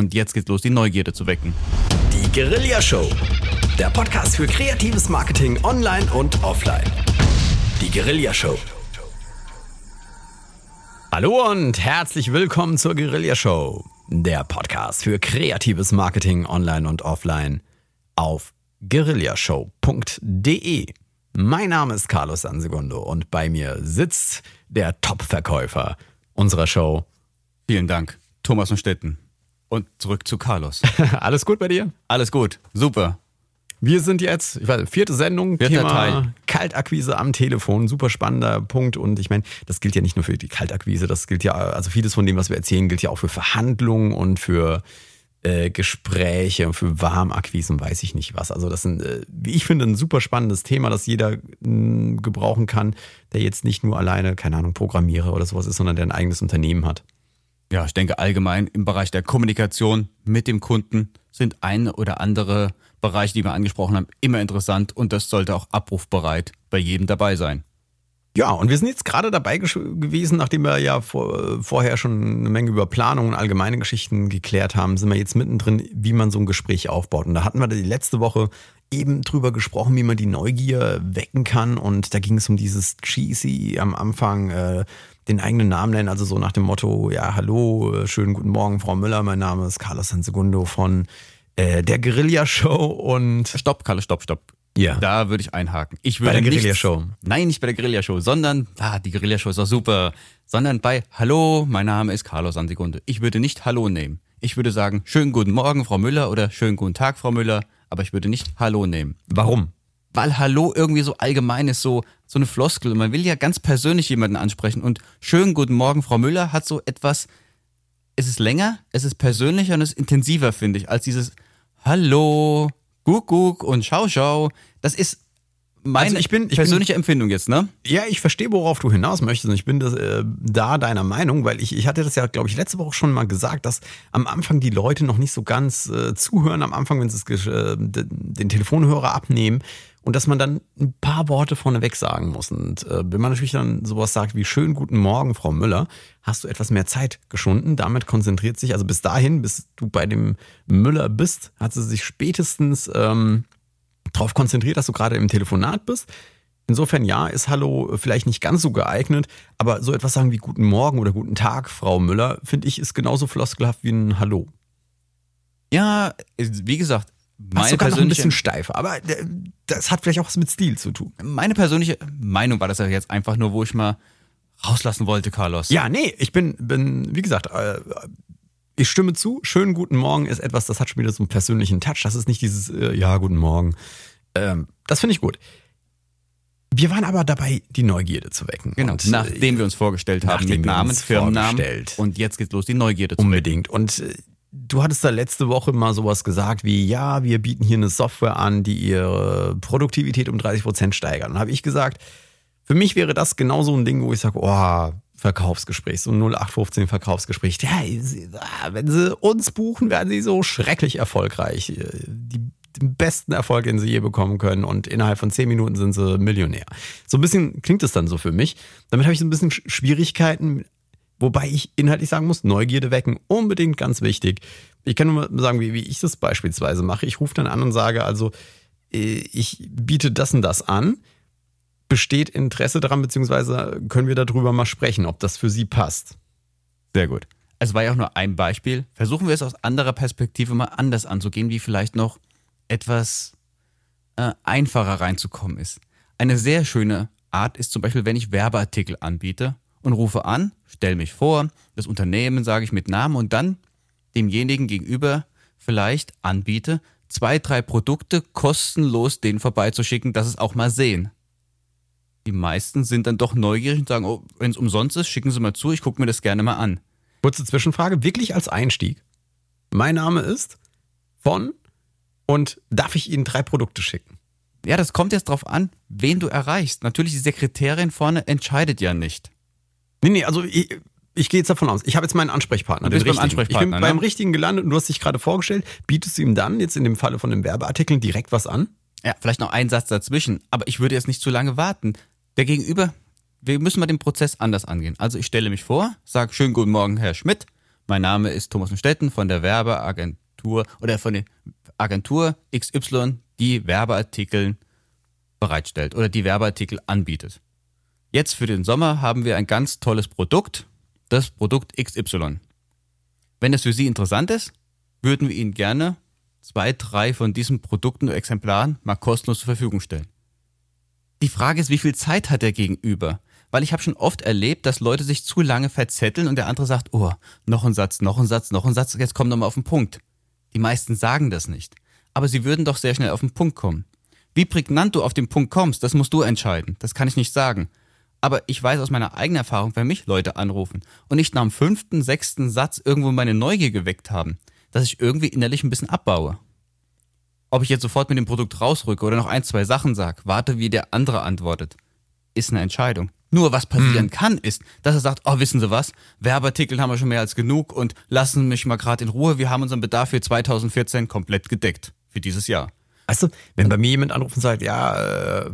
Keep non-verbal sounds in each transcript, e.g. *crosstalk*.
Und jetzt geht's los, die Neugierde zu wecken. Die Guerilla Show. Der Podcast für kreatives Marketing online und offline. Die Guerilla Show. Hallo und herzlich willkommen zur Guerilla Show. Der Podcast für kreatives Marketing online und offline auf guerillashow.de. Mein Name ist Carlos Sansegundo und bei mir sitzt der Top-Verkäufer unserer Show. Vielen Dank, Thomas von Stetten. Und zurück zu Carlos. *laughs* Alles gut bei dir? Alles gut, super. Wir sind jetzt, ich weiß, vierte Sendung, Vierter Thema Teil. Kaltakquise am Telefon, super spannender Punkt und ich meine, das gilt ja nicht nur für die Kaltakquise, das gilt ja, also vieles von dem, was wir erzählen, gilt ja auch für Verhandlungen und für äh, Gespräche, für Warmakquisen, weiß ich nicht was. Also das sind, äh, wie ich finde, ein super spannendes Thema, das jeder mh, gebrauchen kann, der jetzt nicht nur alleine, keine Ahnung, Programmierer oder sowas ist, sondern der ein eigenes Unternehmen hat. Ja, ich denke allgemein im Bereich der Kommunikation mit dem Kunden sind eine oder andere Bereiche, die wir angesprochen haben, immer interessant und das sollte auch abrufbereit bei jedem dabei sein. Ja, und wir sind jetzt gerade dabei gewesen, nachdem wir ja vor, vorher schon eine Menge über Planung und allgemeine Geschichten geklärt haben, sind wir jetzt mittendrin, wie man so ein Gespräch aufbaut. Und da hatten wir die letzte Woche eben drüber gesprochen, wie man die Neugier wecken kann. Und da ging es um dieses cheesy am Anfang, äh, den eigenen Namen nennen, also so nach dem Motto, ja, hallo, äh, schönen guten Morgen, Frau Müller, mein Name ist Carlos Sansegundo von äh, der Guerilla Show und Stopp, Kalle, stopp, stopp. ja, Da würde ich einhaken. Ich bei würde der Guerilla nichts- Show. Nein, nicht bei der Guerilla-Show, sondern, ah, die Guerilla-Show ist doch super, sondern bei Hallo, mein Name ist Carlos Antigunde. Ich würde nicht Hallo nehmen. Ich würde sagen, schönen guten Morgen, Frau Müller oder schönen guten Tag, Frau Müller, aber ich würde nicht Hallo nehmen. Warum? Weil Hallo irgendwie so allgemein ist, so, so eine Floskel. Und man will ja ganz persönlich jemanden ansprechen und schönen guten Morgen, Frau Müller hat so etwas, es ist länger, es ist persönlicher und es ist intensiver, finde ich, als dieses Hallo, Guck, und Schau, Schau. Das ist meine Also ich bin- ich bin- persönliche Empfindung jetzt, ne? Ja, ich verstehe, worauf du hinaus möchtest. Und ich bin das, äh, da deiner Meinung, weil ich, ich hatte das ja, glaube ich, letzte Woche schon mal gesagt, dass am Anfang die Leute noch nicht so ganz äh, zuhören, am Anfang, wenn sie äh, den Telefonhörer abnehmen und dass man dann ein paar Worte vorneweg sagen muss. Und äh, wenn man natürlich dann sowas sagt wie schönen guten Morgen, Frau Müller, hast du etwas mehr Zeit geschunden. Damit konzentriert sich, also bis dahin, bis du bei dem Müller bist, hat sie sich spätestens ähm, darauf konzentriert, dass du gerade im Telefonat bist. Insofern ja, ist Hallo vielleicht nicht ganz so geeignet, aber so etwas sagen wie Guten Morgen oder Guten Tag, Frau Müller, finde ich, ist genauso floskelhaft wie ein Hallo. Ja, wie gesagt, meine sogar noch ein bisschen steifer, aber äh, das hat vielleicht auch was mit Stil zu tun. meine persönliche Meinung war das ja jetzt einfach nur, wo ich mal rauslassen wollte, Carlos. Ja, nee, ich bin, bin wie gesagt, äh, ich stimme zu. Schönen guten Morgen ist etwas, das hat schon wieder so einen persönlichen Touch. Das ist nicht dieses, äh, ja, guten Morgen. Ähm, das finde ich gut. Wir waren aber dabei, die Neugierde zu wecken. Genau, Und, äh, nachdem wir uns vorgestellt haben mit Namen, Firmennamen. Und jetzt geht's los, die Neugierde zu wecken. Unbedingt. Und äh, du hattest da letzte Woche mal sowas gesagt wie, ja, wir bieten hier eine Software an, die ihre Produktivität um 30 Prozent steigert. Und habe ich gesagt, für mich wäre das genau so ein Ding, wo ich sage, oh, Verkaufsgespräch, so ein 0815 Verkaufsgespräch. Ja, ah, wenn sie uns buchen, werden sie so schrecklich erfolgreich. Äh, Die, den besten Erfolg, den sie je bekommen können. Und innerhalb von 10 Minuten sind sie Millionär. So ein bisschen klingt es dann so für mich. Damit habe ich so ein bisschen Sch- Schwierigkeiten, Wobei ich inhaltlich sagen muss, Neugierde wecken, unbedingt ganz wichtig. Ich kann nur mal sagen, wie, wie ich das beispielsweise mache. Ich rufe dann an und sage also, äh, ich biete das und das an. Besteht Interesse daran, beziehungsweise können wir darüber mal sprechen, ob das für Sie passt? Sehr gut. Es war ja auch nur ein Beispiel. Versuchen wir es aus anderer Perspektive mal anders anzugehen, wie vielleicht noch etwas äh, einfacher reinzukommen ist. Eine sehr schöne Art ist zum Beispiel, wenn ich Werbeartikel anbiete und rufe an, stelle mich vor, das Unternehmen sage ich mit Namen und dann demjenigen gegenüber vielleicht anbiete, zwei, drei Produkte kostenlos denen vorbeizuschicken, dass es auch mal sehen. Die meisten sind dann doch neugierig und sagen, oh, wenn es umsonst ist, schicken Sie mal zu, ich gucke mir das gerne mal an. Kurze Zwischenfrage, wirklich als Einstieg. Mein Name ist von und darf ich Ihnen drei Produkte schicken? Ja, das kommt jetzt drauf an, wen du erreichst. Natürlich, die Sekretärin vorne entscheidet ja nicht. Nee, nee, also ich, ich gehe jetzt davon aus, ich habe jetzt meinen Ansprechpartner. Du bist den beim richtigen. Ansprechpartner, Ich bin ne? beim richtigen gelandet und du hast dich gerade vorgestellt. Bietest du ihm dann jetzt in dem Falle von den Werbeartikeln direkt was an? Ja, vielleicht noch ein Satz dazwischen, aber ich würde jetzt nicht zu lange warten. Der Gegenüber, wir müssen mal den Prozess anders angehen. Also ich stelle mich vor, sage schönen guten Morgen, Herr Schmidt. mein Name ist Thomas Stetten von der Werbeagentur oder von der Agentur XY, die Werbeartikel bereitstellt oder die Werbeartikel anbietet. Jetzt für den Sommer haben wir ein ganz tolles Produkt, das Produkt XY. Wenn das für Sie interessant ist, würden wir Ihnen gerne zwei, drei von diesen Produkten oder Exemplaren mal kostenlos zur Verfügung stellen. Die Frage ist, wie viel Zeit hat der Gegenüber? Weil ich habe schon oft erlebt, dass Leute sich zu lange verzetteln und der andere sagt, oh, noch ein Satz, noch ein Satz, noch ein Satz, jetzt komm doch mal auf den Punkt. Die meisten sagen das nicht. Aber sie würden doch sehr schnell auf den Punkt kommen. Wie prägnant du auf den Punkt kommst, das musst du entscheiden. Das kann ich nicht sagen. Aber ich weiß aus meiner eigenen Erfahrung, wenn mich Leute anrufen und nicht nach dem fünften, sechsten Satz irgendwo meine Neugier geweckt haben, dass ich irgendwie innerlich ein bisschen abbaue. Ob ich jetzt sofort mit dem Produkt rausrücke oder noch ein, zwei Sachen sage, warte, wie der andere antwortet, ist eine Entscheidung. Nur was passieren mhm. kann, ist, dass er sagt, oh, wissen Sie was, Werbeartikel haben wir schon mehr als genug und lassen mich mal gerade in Ruhe, wir haben unseren Bedarf für 2014 komplett gedeckt, für dieses Jahr. Weißt du, wenn bei mir jemand anruft und sagt, ja, äh,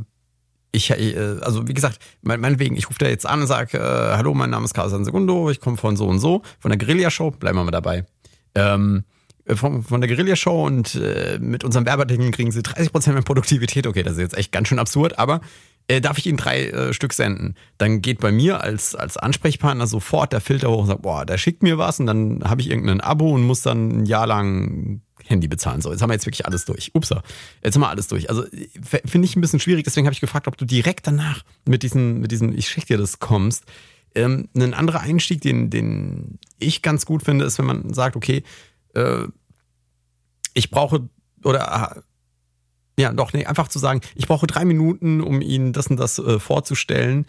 ich, äh, also wie gesagt, meinetwegen, ich rufe da jetzt an und sage, äh, hallo, mein Name ist Carlos Segundo, ich komme von so und so, von der Guerilla-Show, bleiben wir mal dabei. Ähm, von, von der Guerilla-Show und äh, mit unserem Werbeartikel kriegen sie 30% mehr Produktivität. Okay, das ist jetzt echt ganz schön absurd, aber äh, darf ich Ihnen drei äh, Stück senden? Dann geht bei mir als, als Ansprechpartner sofort der Filter hoch und sagt, boah, der schickt mir was und dann habe ich irgendein Abo und muss dann ein Jahr lang Handy bezahlen. So, jetzt haben wir jetzt wirklich alles durch. Upsa, jetzt haben wir alles durch. Also finde ich ein bisschen schwierig, deswegen habe ich gefragt, ob du direkt danach mit diesem, mit diesem, ich schicke dir das kommst. Ähm, ein anderer Einstieg, den, den ich ganz gut finde, ist, wenn man sagt, okay, äh, ich brauche oder ja, doch, nee, einfach zu sagen, ich brauche drei Minuten, um Ihnen das und das äh, vorzustellen.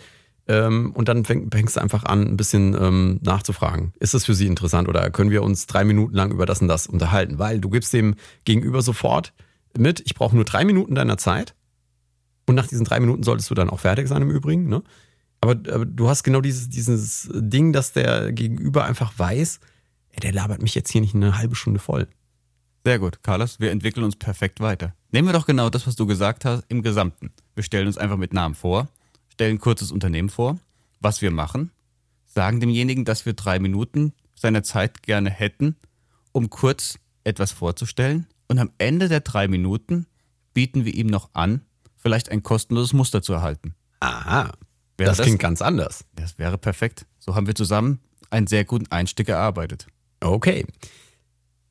Ähm, und dann fäng, fängst du einfach an, ein bisschen ähm, nachzufragen. Ist das für Sie interessant oder können wir uns drei Minuten lang über das und das unterhalten? Weil du gibst dem Gegenüber sofort mit, ich brauche nur drei Minuten deiner Zeit. Und nach diesen drei Minuten solltest du dann auch fertig sein im Übrigen. Ne? Aber, aber du hast genau dieses, dieses Ding, dass der Gegenüber einfach weiß, der labert mich jetzt hier nicht eine halbe Stunde voll. Sehr gut, Carlos, wir entwickeln uns perfekt weiter. Nehmen wir doch genau das, was du gesagt hast, im Gesamten. Wir stellen uns einfach mit Namen vor, stellen kurzes Unternehmen vor, was wir machen, sagen demjenigen, dass wir drei Minuten seiner Zeit gerne hätten, um kurz etwas vorzustellen und am Ende der drei Minuten bieten wir ihm noch an, vielleicht ein kostenloses Muster zu erhalten. Aha, das, das klingt ganz anders. Das wäre perfekt. So haben wir zusammen einen sehr guten Einstieg erarbeitet. Okay.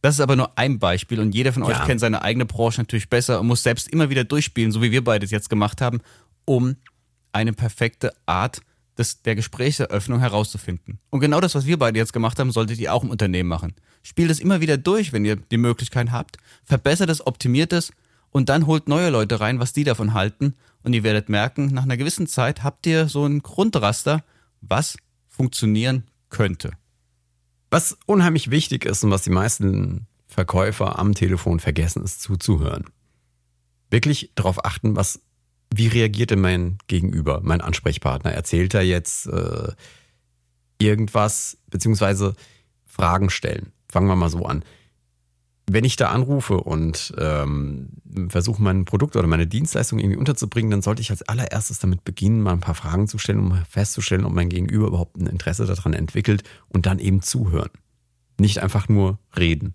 Das ist aber nur ein Beispiel und jeder von euch ja. kennt seine eigene Branche natürlich besser und muss selbst immer wieder durchspielen, so wie wir beide es jetzt gemacht haben, um eine perfekte Art des, der Gesprächseröffnung herauszufinden. Und genau das, was wir beide jetzt gemacht haben, solltet ihr auch im Unternehmen machen. Spielt es immer wieder durch, wenn ihr die Möglichkeit habt, verbessert es, optimiert es und dann holt neue Leute rein, was die davon halten und ihr werdet merken, nach einer gewissen Zeit habt ihr so ein Grundraster, was funktionieren könnte. Was unheimlich wichtig ist und was die meisten Verkäufer am Telefon vergessen, ist zuzuhören. Wirklich darauf achten, was, wie reagierte mein Gegenüber, mein Ansprechpartner? Erzählt er jetzt äh, irgendwas, beziehungsweise Fragen stellen? Fangen wir mal so an. Wenn ich da anrufe und ähm, versuche, mein Produkt oder meine Dienstleistung irgendwie unterzubringen, dann sollte ich als allererstes damit beginnen, mal ein paar Fragen zu stellen, um festzustellen, ob mein Gegenüber überhaupt ein Interesse daran entwickelt und dann eben zuhören. Nicht einfach nur reden,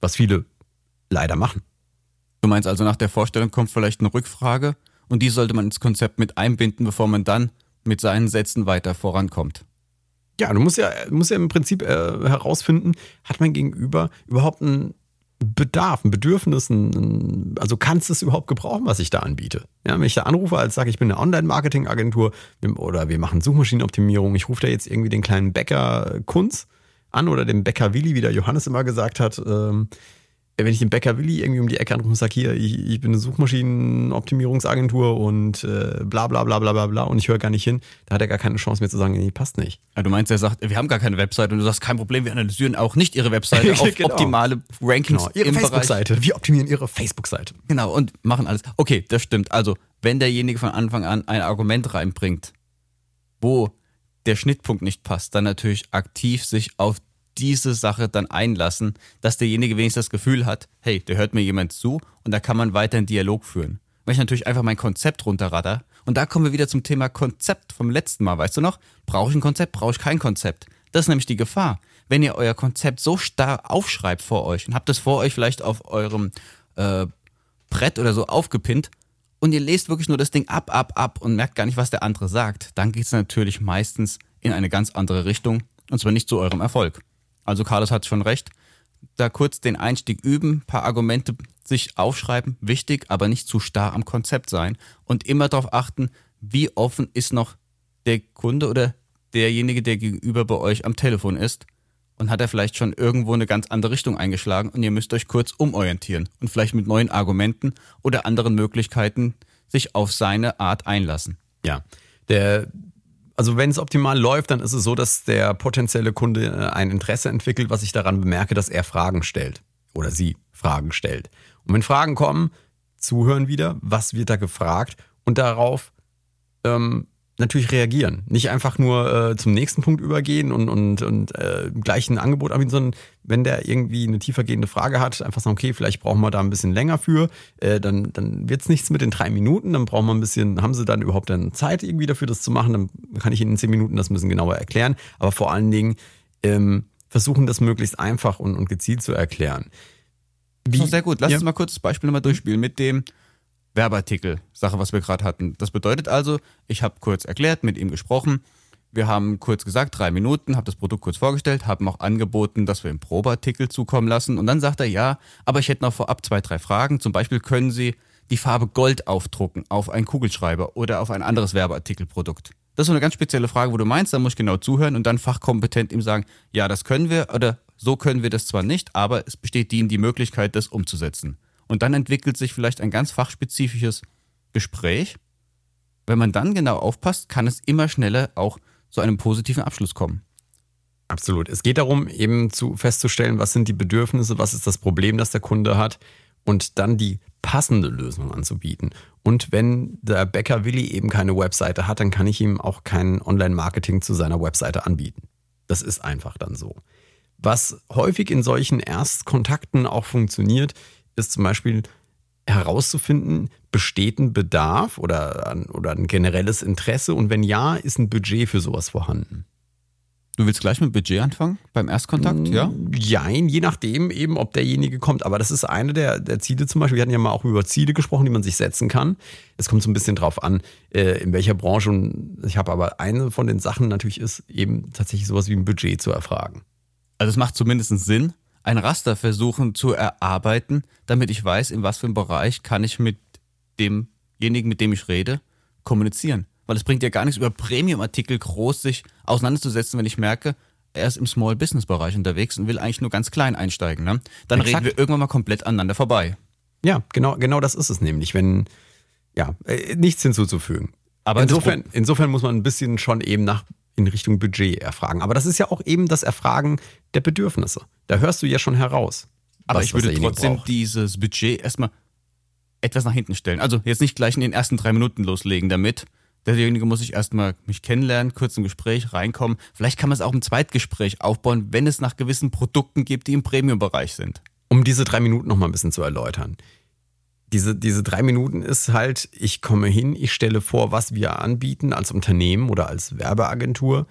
was viele leider machen. Du meinst also, nach der Vorstellung kommt vielleicht eine Rückfrage und die sollte man ins Konzept mit einbinden, bevor man dann mit seinen Sätzen weiter vorankommt. Ja, du musst ja, musst ja im Prinzip äh, herausfinden, hat mein Gegenüber überhaupt ein Bedarf, ein Bedürfnis, ein, also kannst du es überhaupt gebrauchen, was ich da anbiete? Ja, wenn ich da anrufe, als sage, ich bin eine Online-Marketing-Agentur oder wir machen Suchmaschinenoptimierung, ich rufe da jetzt irgendwie den kleinen Bäcker Kunz an oder den Bäcker Willi, wie der Johannes immer gesagt hat, ähm, wenn ich den Bäcker Willi irgendwie um die Ecke anrufe und sage, hier, ich, ich bin eine Suchmaschinenoptimierungsagentur und äh, bla bla bla bla bla bla und ich höre gar nicht hin, da hat er gar keine Chance mehr zu sagen, nee, passt nicht. Ja, du meinst, er sagt, wir haben gar keine Website und du sagst, kein Problem, wir analysieren auch nicht ihre Webseite *laughs* auf genau. optimale Rankings genau. ihre Facebook-Seite. Wir optimieren ihre Facebook-Seite. Genau, und machen alles. Okay, das stimmt. Also, wenn derjenige von Anfang an ein Argument reinbringt, wo der Schnittpunkt nicht passt, dann natürlich aktiv sich auf diese Sache dann einlassen, dass derjenige wenigstens das Gefühl hat, hey, der hört mir jemand zu und da kann man weiter einen Dialog führen. Wenn ich natürlich einfach mein Konzept runterradder und da kommen wir wieder zum Thema Konzept vom letzten Mal, weißt du noch? Brauche ich ein Konzept, brauche ich kein Konzept? Das ist nämlich die Gefahr. wenn ihr euer Konzept so starr aufschreibt vor euch und habt es vor euch vielleicht auf eurem äh, Brett oder so aufgepinnt und ihr lest wirklich nur das Ding ab, ab, ab und merkt gar nicht, was der andere sagt, dann geht es natürlich meistens in eine ganz andere Richtung und zwar nicht zu eurem Erfolg. Also Carlos hat schon recht. Da kurz den Einstieg üben, paar Argumente sich aufschreiben, wichtig, aber nicht zu starr am Konzept sein und immer darauf achten, wie offen ist noch der Kunde oder derjenige, der gegenüber bei euch am Telefon ist und hat er vielleicht schon irgendwo eine ganz andere Richtung eingeschlagen und ihr müsst euch kurz umorientieren und vielleicht mit neuen Argumenten oder anderen Möglichkeiten sich auf seine Art einlassen. Ja, der also wenn es optimal läuft, dann ist es so, dass der potenzielle Kunde äh, ein Interesse entwickelt, was ich daran bemerke, dass er Fragen stellt oder sie Fragen stellt. Und wenn Fragen kommen, zuhören wieder, was wird da gefragt und darauf ähm, natürlich reagieren. Nicht einfach nur äh, zum nächsten Punkt übergehen und, und, und äh, gleich ein Angebot anbieten, sondern wenn der irgendwie eine tiefergehende Frage hat, einfach sagen, okay, vielleicht brauchen wir da ein bisschen länger für, äh, dann, dann wird es nichts mit den drei Minuten, dann brauchen wir ein bisschen, haben sie dann überhaupt dann Zeit irgendwie dafür, das zu machen, dann kann ich Ihnen in zehn Minuten das ein bisschen genauer erklären, aber vor allen Dingen ähm, versuchen, das möglichst einfach und, und gezielt zu erklären. Wie, sehr gut. Lass ja. uns mal kurz das Beispiel nochmal durchspielen mit dem Werbeartikel, Sache, was wir gerade hatten. Das bedeutet also, ich habe kurz erklärt, mit ihm gesprochen. Wir haben kurz gesagt, drei Minuten, habe das Produkt kurz vorgestellt, haben auch angeboten, dass wir einen Probeartikel zukommen lassen. Und dann sagt er, ja, aber ich hätte noch vorab zwei, drei Fragen. Zum Beispiel können Sie die Farbe Gold aufdrucken auf einen Kugelschreiber oder auf ein anderes Werbeartikelprodukt. Das ist so eine ganz spezielle Frage, wo du meinst, da muss ich genau zuhören und dann fachkompetent ihm sagen, ja, das können wir oder so können wir das zwar nicht, aber es besteht die, die Möglichkeit, das umzusetzen. Und dann entwickelt sich vielleicht ein ganz fachspezifisches Gespräch. Wenn man dann genau aufpasst, kann es immer schneller auch zu einem positiven Abschluss kommen. Absolut. Es geht darum, eben zu festzustellen, was sind die Bedürfnisse, was ist das Problem, das der Kunde hat und dann die passende Lösung anzubieten. Und wenn der Bäcker Willi eben keine Webseite hat, dann kann ich ihm auch kein Online-Marketing zu seiner Webseite anbieten. Das ist einfach dann so. Was häufig in solchen Erstkontakten auch funktioniert, ist zum Beispiel herauszufinden, besteht ein Bedarf oder, oder ein generelles Interesse und wenn ja, ist ein Budget für sowas vorhanden. Du willst gleich mit Budget anfangen beim Erstkontakt, ja? Jein, je nachdem eben, ob derjenige kommt. Aber das ist eine der, der Ziele zum Beispiel. Wir hatten ja mal auch über Ziele gesprochen, die man sich setzen kann. Es kommt so ein bisschen drauf an, äh, in welcher Branche. Und ich habe aber eine von den Sachen natürlich ist eben tatsächlich sowas wie ein Budget zu erfragen. Also es macht zumindest Sinn, ein Raster versuchen zu erarbeiten, damit ich weiß, in was für einem Bereich kann ich mit demjenigen, mit dem ich rede, kommunizieren. Weil es bringt ja gar nichts, über Premium-Artikel groß sich auseinanderzusetzen, wenn ich merke, er ist im Small Business Bereich unterwegs und will eigentlich nur ganz klein einsteigen. Ne? Dann Exakt. reden wir irgendwann mal komplett aneinander vorbei. Ja, genau, genau das ist es nämlich, wenn ja äh, nichts hinzuzufügen. Aber insofern, insofern muss man ein bisschen schon eben nach in Richtung Budget erfragen. Aber das ist ja auch eben das Erfragen der Bedürfnisse. Da hörst du ja schon heraus. Aber ich würde trotzdem braucht. dieses Budget erstmal etwas nach hinten stellen. Also jetzt nicht gleich in den ersten drei Minuten loslegen damit. Derjenige muss sich erstmal mich kennenlernen, kurz im Gespräch reinkommen. Vielleicht kann man es auch im Zweitgespräch aufbauen, wenn es nach gewissen Produkten gibt, die im Premium-Bereich sind. Um diese drei Minuten nochmal ein bisschen zu erläutern diese, diese drei Minuten ist halt, ich komme hin, ich stelle vor, was wir anbieten als Unternehmen oder als Werbeagentur.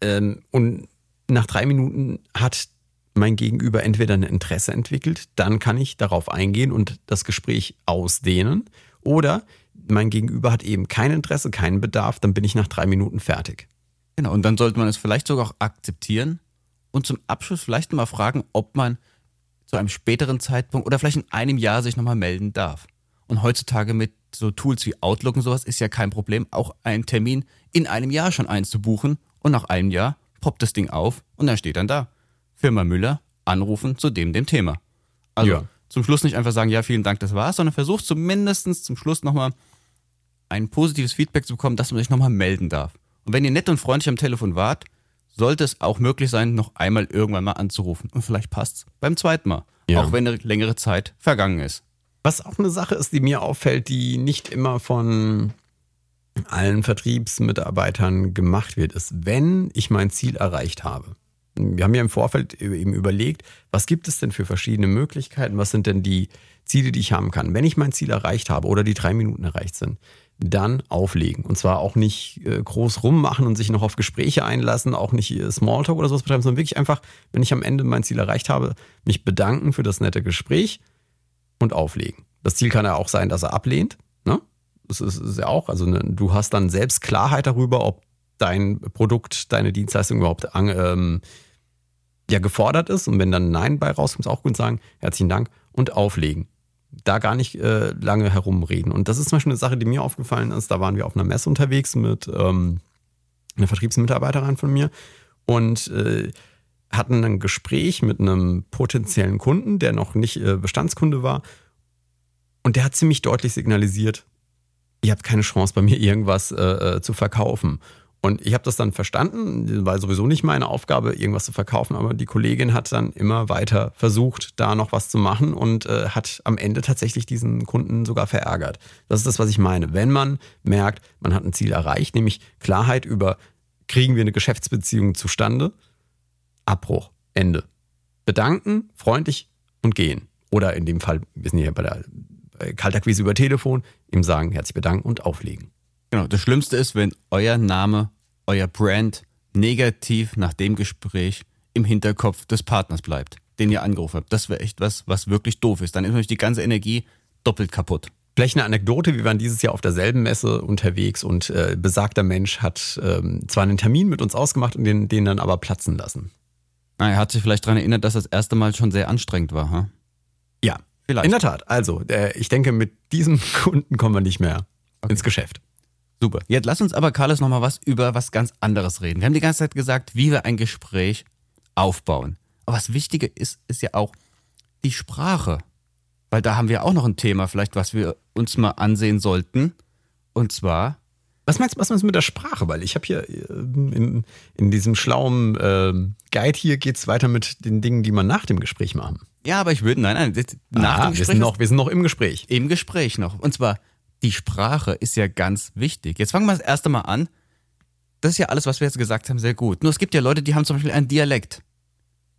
Ähm, und nach drei Minuten hat mein Gegenüber entweder ein Interesse entwickelt, dann kann ich darauf eingehen und das Gespräch ausdehnen. Oder mein Gegenüber hat eben kein Interesse, keinen Bedarf, dann bin ich nach drei Minuten fertig. Genau, und dann sollte man es vielleicht sogar auch akzeptieren und zum Abschluss vielleicht mal fragen, ob man zu einem späteren Zeitpunkt oder vielleicht in einem Jahr sich nochmal melden darf. Und heutzutage mit so Tools wie Outlook und sowas ist ja kein Problem, auch einen Termin in einem Jahr schon einzubuchen und nach einem Jahr poppt das Ding auf und dann steht dann da. Firma Müller, anrufen zu dem, dem Thema. Also ja. zum Schluss nicht einfach sagen, ja, vielen Dank, das war's, sondern versucht zumindest zum Schluss nochmal ein positives Feedback zu bekommen, dass man sich nochmal melden darf. Und wenn ihr nett und freundlich am Telefon wart, sollte es auch möglich sein, noch einmal irgendwann mal anzurufen. Und vielleicht passt es beim zweiten Mal. Ja. Auch wenn eine längere Zeit vergangen ist. Was auch eine Sache ist, die mir auffällt, die nicht immer von allen Vertriebsmitarbeitern gemacht wird, ist, wenn ich mein Ziel erreicht habe. Wir haben ja im Vorfeld eben überlegt, was gibt es denn für verschiedene Möglichkeiten, was sind denn die Ziele, die ich haben kann. Wenn ich mein Ziel erreicht habe oder die drei Minuten erreicht sind, dann auflegen. Und zwar auch nicht äh, groß rummachen und sich noch auf Gespräche einlassen, auch nicht äh, Smalltalk oder sowas betreiben, sondern wirklich einfach, wenn ich am Ende mein Ziel erreicht habe, mich bedanken für das nette Gespräch und auflegen. Das Ziel kann ja auch sein, dass er ablehnt. Das ist, ist ja auch, also ne, du hast dann selbst Klarheit darüber, ob dein Produkt, deine Dienstleistung überhaupt an, ähm, ja, gefordert ist. Und wenn dann Nein bei rauskommt, ist auch gut sagen, herzlichen Dank und auflegen da gar nicht äh, lange herumreden. Und das ist zum Beispiel eine Sache, die mir aufgefallen ist. Da waren wir auf einer Messe unterwegs mit ähm, einer Vertriebsmitarbeiterin von mir und äh, hatten ein Gespräch mit einem potenziellen Kunden, der noch nicht äh, Bestandskunde war. Und der hat ziemlich deutlich signalisiert, ihr habt keine Chance bei mir irgendwas äh, äh zu verkaufen. Und ich habe das dann verstanden, war sowieso nicht meine Aufgabe, irgendwas zu verkaufen, aber die Kollegin hat dann immer weiter versucht, da noch was zu machen und äh, hat am Ende tatsächlich diesen Kunden sogar verärgert. Das ist das, was ich meine. Wenn man merkt, man hat ein Ziel erreicht, nämlich Klarheit über, kriegen wir eine Geschäftsbeziehung zustande, Abbruch, Ende. Bedanken, freundlich und gehen. Oder in dem Fall, wir sind hier bei der Kaltakquise über Telefon, ihm sagen, herzlich bedanken und auflegen. Genau, das Schlimmste ist, wenn euer Name, euer Brand negativ nach dem Gespräch im Hinterkopf des Partners bleibt, den ihr angerufen habt. Das wäre echt was, was wirklich doof ist. Dann ist natürlich die ganze Energie doppelt kaputt. Vielleicht eine Anekdote, wir waren dieses Jahr auf derselben Messe unterwegs und äh, besagter Mensch hat ähm, zwar einen Termin mit uns ausgemacht und den, den dann aber platzen lassen. Ah, er hat sich vielleicht daran erinnert, dass das erste Mal schon sehr anstrengend war. Huh? Ja, vielleicht. In der Tat. Also, äh, ich denke, mit diesem *laughs* Kunden kommen wir nicht mehr okay. ins Geschäft. Super. Jetzt lass uns aber, Carlos, nochmal was über was ganz anderes reden. Wir haben die ganze Zeit gesagt, wie wir ein Gespräch aufbauen. Aber was wichtiger ist, ist ja auch die Sprache. Weil da haben wir auch noch ein Thema, vielleicht, was wir uns mal ansehen sollten. Und zwar. Was meinst, was meinst du mit der Sprache? Weil ich habe hier äh, in, in, diesem schlauen äh, Guide hier geht es weiter mit den Dingen, die man nach dem Gespräch machen. Ja, aber ich würde, nein, nein, nach ah, dem Gespräch. Wir sind, noch, wir sind noch im Gespräch. Im Gespräch noch. Und zwar, die Sprache ist ja ganz wichtig. Jetzt fangen wir das erste Mal an. Das ist ja alles, was wir jetzt gesagt haben, sehr gut. Nur es gibt ja Leute, die haben zum Beispiel einen Dialekt.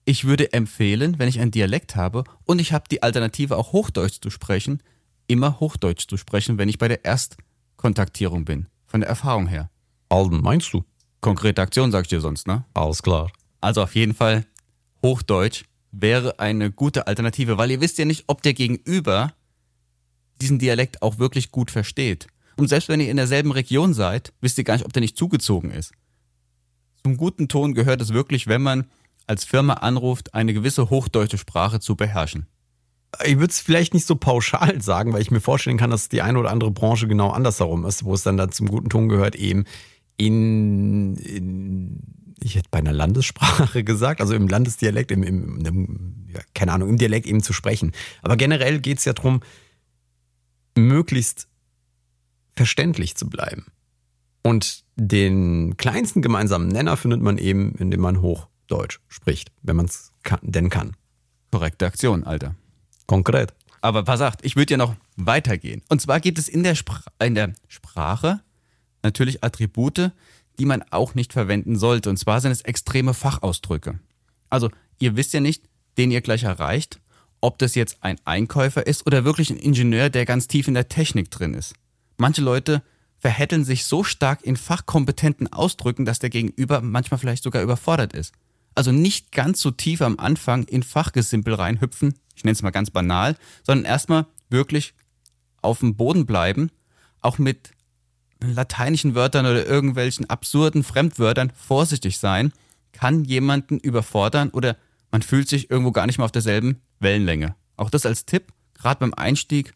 Ich würde empfehlen, wenn ich einen Dialekt habe und ich habe die Alternative auch Hochdeutsch zu sprechen, immer Hochdeutsch zu sprechen, wenn ich bei der Erstkontaktierung bin. Von der Erfahrung her. Alden, meinst du? Konkrete Aktion sag ich dir sonst, ne? Alles klar. Also auf jeden Fall Hochdeutsch wäre eine gute Alternative, weil ihr wisst ja nicht, ob der Gegenüber diesen Dialekt auch wirklich gut versteht. Und selbst wenn ihr in derselben Region seid, wisst ihr gar nicht, ob der nicht zugezogen ist. Zum guten Ton gehört es wirklich, wenn man als Firma anruft, eine gewisse hochdeutsche Sprache zu beherrschen. Ich würde es vielleicht nicht so pauschal *laughs* sagen, weil ich mir vorstellen kann, dass die eine oder andere Branche genau andersherum ist, wo es dann da zum guten Ton gehört, eben in, in ich hätte bei einer Landessprache *laughs* gesagt, also im Landesdialekt, im, im, im ja, keine Ahnung, im Dialekt eben zu sprechen. Aber generell geht es ja darum, möglichst verständlich zu bleiben. Und den kleinsten gemeinsamen Nenner findet man eben, indem man Hochdeutsch spricht, wenn man es denn kann. Korrekte Aktion, Alter. Konkret. Aber pass auf, ich würde ja noch weitergehen. Und zwar gibt es in der, in der Sprache natürlich Attribute, die man auch nicht verwenden sollte. Und zwar sind es extreme Fachausdrücke. Also, ihr wisst ja nicht, den ihr gleich erreicht, ob das jetzt ein Einkäufer ist oder wirklich ein Ingenieur, der ganz tief in der Technik drin ist. Manche Leute verhätteln sich so stark in fachkompetenten Ausdrücken, dass der Gegenüber manchmal vielleicht sogar überfordert ist. Also nicht ganz so tief am Anfang in Fachgesimpel reinhüpfen, ich nenne es mal ganz banal, sondern erstmal wirklich auf dem Boden bleiben, auch mit lateinischen Wörtern oder irgendwelchen absurden Fremdwörtern vorsichtig sein, kann jemanden überfordern oder man fühlt sich irgendwo gar nicht mehr auf derselben Wellenlänge. Auch das als Tipp, gerade beim Einstieg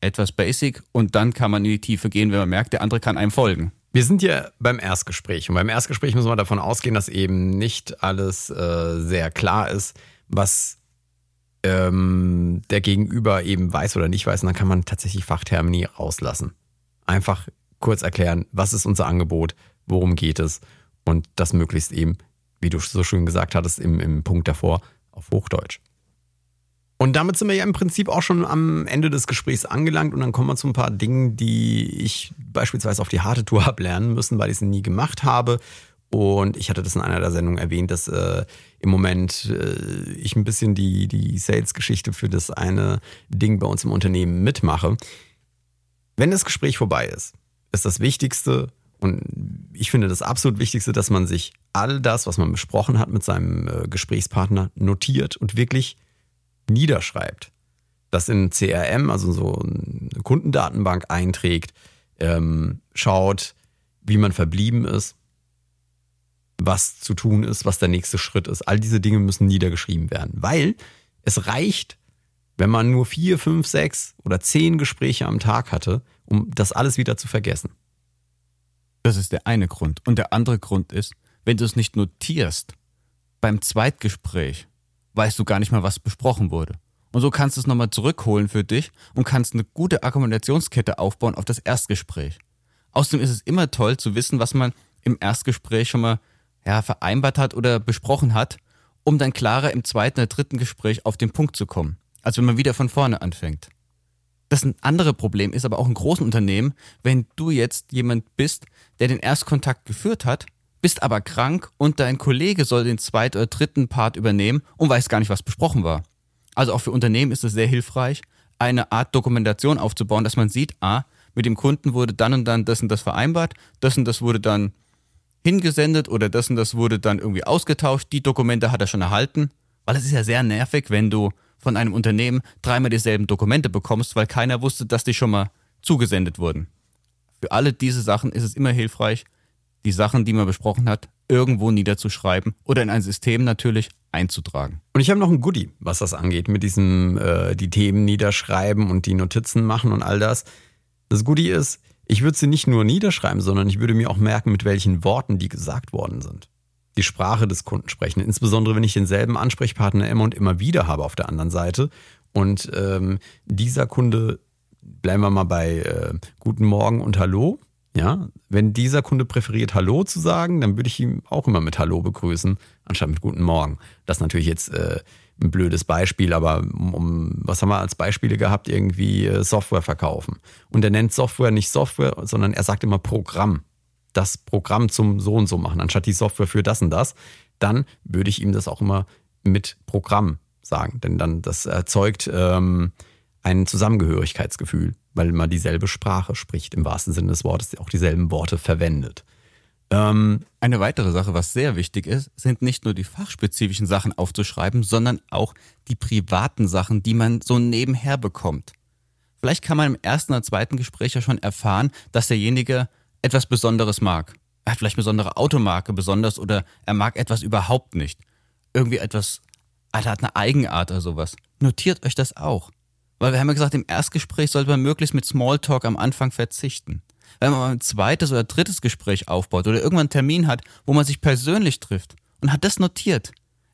etwas basic und dann kann man in die Tiefe gehen, wenn man merkt, der andere kann einem folgen. Wir sind ja beim Erstgespräch und beim Erstgespräch müssen wir davon ausgehen, dass eben nicht alles äh, sehr klar ist, was ähm, der Gegenüber eben weiß oder nicht weiß. Und dann kann man tatsächlich Fachtermini rauslassen. Einfach kurz erklären, was ist unser Angebot, worum geht es und das möglichst eben, wie du so schön gesagt hattest im, im Punkt davor, auf Hochdeutsch. Und damit sind wir ja im Prinzip auch schon am Ende des Gesprächs angelangt und dann kommen wir zu ein paar Dingen, die ich beispielsweise auf die harte Tour habe lernen müssen, weil ich es nie gemacht habe Und ich hatte das in einer der Sendungen erwähnt, dass äh, im Moment äh, ich ein bisschen die, die Sales-Geschichte für das eine Ding bei uns im Unternehmen mitmache. Wenn das Gespräch vorbei ist, ist das Wichtigste und ich finde das absolut Wichtigste, dass man sich all das, was man besprochen hat mit seinem äh, Gesprächspartner, notiert und wirklich niederschreibt. Das in CRM, also so eine Kundendatenbank einträgt, ähm, schaut, wie man verblieben ist, was zu tun ist, was der nächste Schritt ist. All diese Dinge müssen niedergeschrieben werden, weil es reicht, wenn man nur vier, fünf, sechs oder zehn Gespräche am Tag hatte, um das alles wieder zu vergessen. Das ist der eine Grund. Und der andere Grund ist, wenn du es nicht notierst, beim Zweitgespräch weißt du gar nicht mal, was besprochen wurde. Und so kannst du es nochmal zurückholen für dich und kannst eine gute Argumentationskette aufbauen auf das Erstgespräch. Außerdem ist es immer toll zu wissen, was man im Erstgespräch schon mal ja, vereinbart hat oder besprochen hat, um dann klarer im zweiten oder dritten Gespräch auf den Punkt zu kommen, als wenn man wieder von vorne anfängt. Das ein anderes Problem ist aber auch in großen Unternehmen, wenn du jetzt jemand bist, der den Erstkontakt geführt hat, bist aber krank und dein Kollege soll den zweiten oder dritten Part übernehmen und weiß gar nicht, was besprochen war. Also auch für Unternehmen ist es sehr hilfreich, eine Art Dokumentation aufzubauen, dass man sieht, ah, mit dem Kunden wurde dann und dann das und das vereinbart, das und das wurde dann hingesendet oder das und das wurde dann irgendwie ausgetauscht. Die Dokumente hat er schon erhalten, weil es ist ja sehr nervig, wenn du von einem Unternehmen dreimal dieselben Dokumente bekommst, weil keiner wusste, dass die schon mal zugesendet wurden. Für alle diese Sachen ist es immer hilfreich, die Sachen, die man besprochen hat, irgendwo niederzuschreiben oder in ein System natürlich einzutragen. Und ich habe noch ein Goodie, was das angeht, mit diesem äh, die Themen niederschreiben und die Notizen machen und all das. Das Goodie ist, ich würde sie nicht nur niederschreiben, sondern ich würde mir auch merken, mit welchen Worten die gesagt worden sind. Die Sprache des Kunden sprechen. Insbesondere, wenn ich denselben Ansprechpartner immer und immer wieder habe auf der anderen Seite. Und ähm, dieser Kunde, bleiben wir mal bei äh, Guten Morgen und Hallo. Ja, wenn dieser Kunde präferiert, Hallo zu sagen, dann würde ich ihn auch immer mit Hallo begrüßen, anstatt mit Guten Morgen. Das natürlich jetzt äh, ein blödes Beispiel, aber um, was haben wir als Beispiele gehabt? Irgendwie äh, Software verkaufen. Und er nennt Software nicht Software, sondern er sagt immer Programm. Das Programm zum so und so machen, anstatt die Software für das und das. Dann würde ich ihm das auch immer mit Programm sagen, denn dann das erzeugt ähm, ein Zusammengehörigkeitsgefühl, weil man dieselbe Sprache spricht, im wahrsten Sinne des Wortes, auch dieselben Worte verwendet. Ähm, eine weitere Sache, was sehr wichtig ist, sind nicht nur die fachspezifischen Sachen aufzuschreiben, sondern auch die privaten Sachen, die man so nebenher bekommt. Vielleicht kann man im ersten oder zweiten Gespräch ja schon erfahren, dass derjenige etwas Besonderes mag. Er hat vielleicht besondere Automarke besonders oder er mag etwas überhaupt nicht. Irgendwie etwas, er hat eine Eigenart oder sowas. Notiert euch das auch. Weil wir haben ja gesagt, im Erstgespräch sollte man möglichst mit Smalltalk am Anfang verzichten wenn man mal ein zweites oder drittes Gespräch aufbaut oder irgendwann einen Termin hat, wo man sich persönlich trifft und hat das notiert,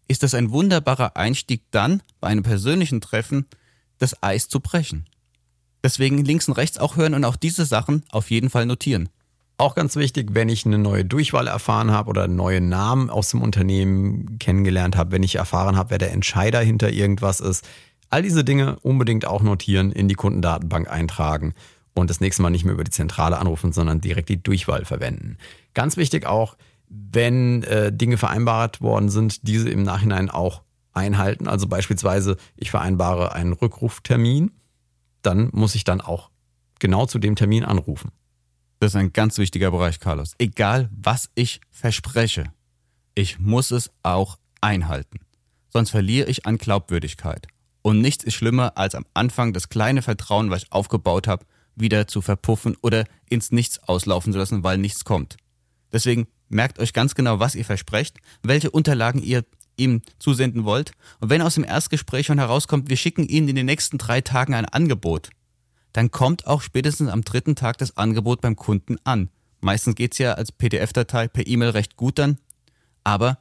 ist das ein wunderbarer Einstieg dann bei einem persönlichen Treffen, das Eis zu brechen. Deswegen links und rechts auch hören und auch diese Sachen auf jeden Fall notieren. Auch ganz wichtig, wenn ich eine neue Durchwahl erfahren habe oder einen neuen Namen aus dem Unternehmen kennengelernt habe, wenn ich erfahren habe, wer der Entscheider hinter irgendwas ist. All diese Dinge unbedingt auch notieren, in die Kundendatenbank eintragen und das nächste Mal nicht mehr über die Zentrale anrufen, sondern direkt die Durchwahl verwenden. Ganz wichtig auch, wenn äh, Dinge vereinbart worden sind, diese im Nachhinein auch einhalten. Also beispielsweise, ich vereinbare einen Rückruftermin, dann muss ich dann auch genau zu dem Termin anrufen. Das ist ein ganz wichtiger Bereich, Carlos. Egal, was ich verspreche, ich muss es auch einhalten. Sonst verliere ich an Glaubwürdigkeit. Und nichts ist schlimmer, als am Anfang das kleine Vertrauen, was ich aufgebaut habe, wieder zu verpuffen oder ins Nichts auslaufen zu lassen, weil nichts kommt. Deswegen merkt euch ganz genau, was ihr versprecht, welche Unterlagen ihr ihm zusenden wollt. Und wenn aus dem Erstgespräch schon herauskommt, wir schicken Ihnen in den nächsten drei Tagen ein Angebot, dann kommt auch spätestens am dritten Tag das Angebot beim Kunden an. Meistens geht es ja als PDF-Datei per E-Mail recht gut dann, aber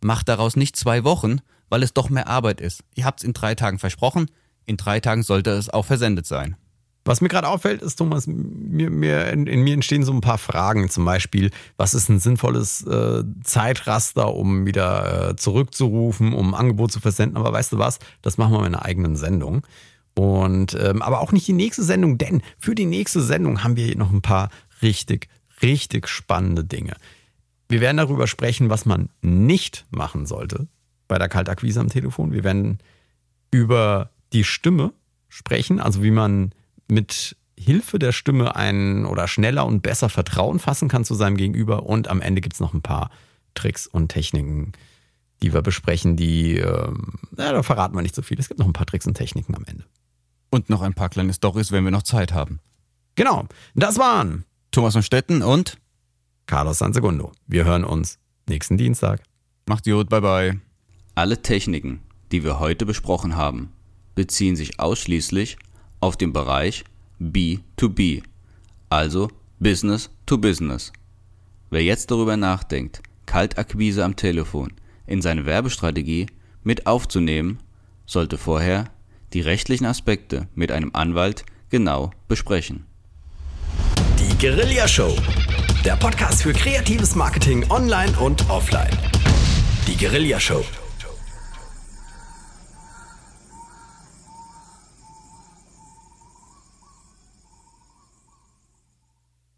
macht daraus nicht zwei Wochen, weil es doch mehr Arbeit ist. Ihr habt es in drei Tagen versprochen, in drei Tagen sollte es auch versendet sein. Was mir gerade auffällt, ist, Thomas, mir, mir, in, in, mir entstehen so ein paar Fragen. Zum Beispiel, was ist ein sinnvolles äh, Zeitraster, um wieder äh, zurückzurufen, um ein Angebot zu versenden? Aber weißt du was? Das machen wir in einer eigenen Sendung. Und ähm, aber auch nicht die nächste Sendung, denn für die nächste Sendung haben wir noch ein paar richtig, richtig spannende Dinge. Wir werden darüber sprechen, was man nicht machen sollte bei der Kaltakquise am Telefon. Wir werden über die Stimme sprechen, also wie man mit Hilfe der Stimme ein oder schneller und besser Vertrauen fassen kann zu seinem Gegenüber. Und am Ende gibt es noch ein paar Tricks und Techniken, die wir besprechen, die, ähm, ja, da verraten wir nicht so viel. Es gibt noch ein paar Tricks und Techniken am Ende. Und noch ein paar kleine Stories, wenn wir noch Zeit haben. Genau, das waren Thomas von Stetten und Carlos Sansegundo. Wir hören uns nächsten Dienstag. Macht gut, bye bye. Alle Techniken, die wir heute besprochen haben, beziehen sich ausschließlich auf den Bereich B2B, also Business to Business. Wer jetzt darüber nachdenkt, Kaltakquise am Telefon in seine Werbestrategie mit aufzunehmen, sollte vorher die rechtlichen Aspekte mit einem Anwalt genau besprechen. Die Guerilla Show. Der Podcast für kreatives Marketing online und offline. Die Guerilla Show.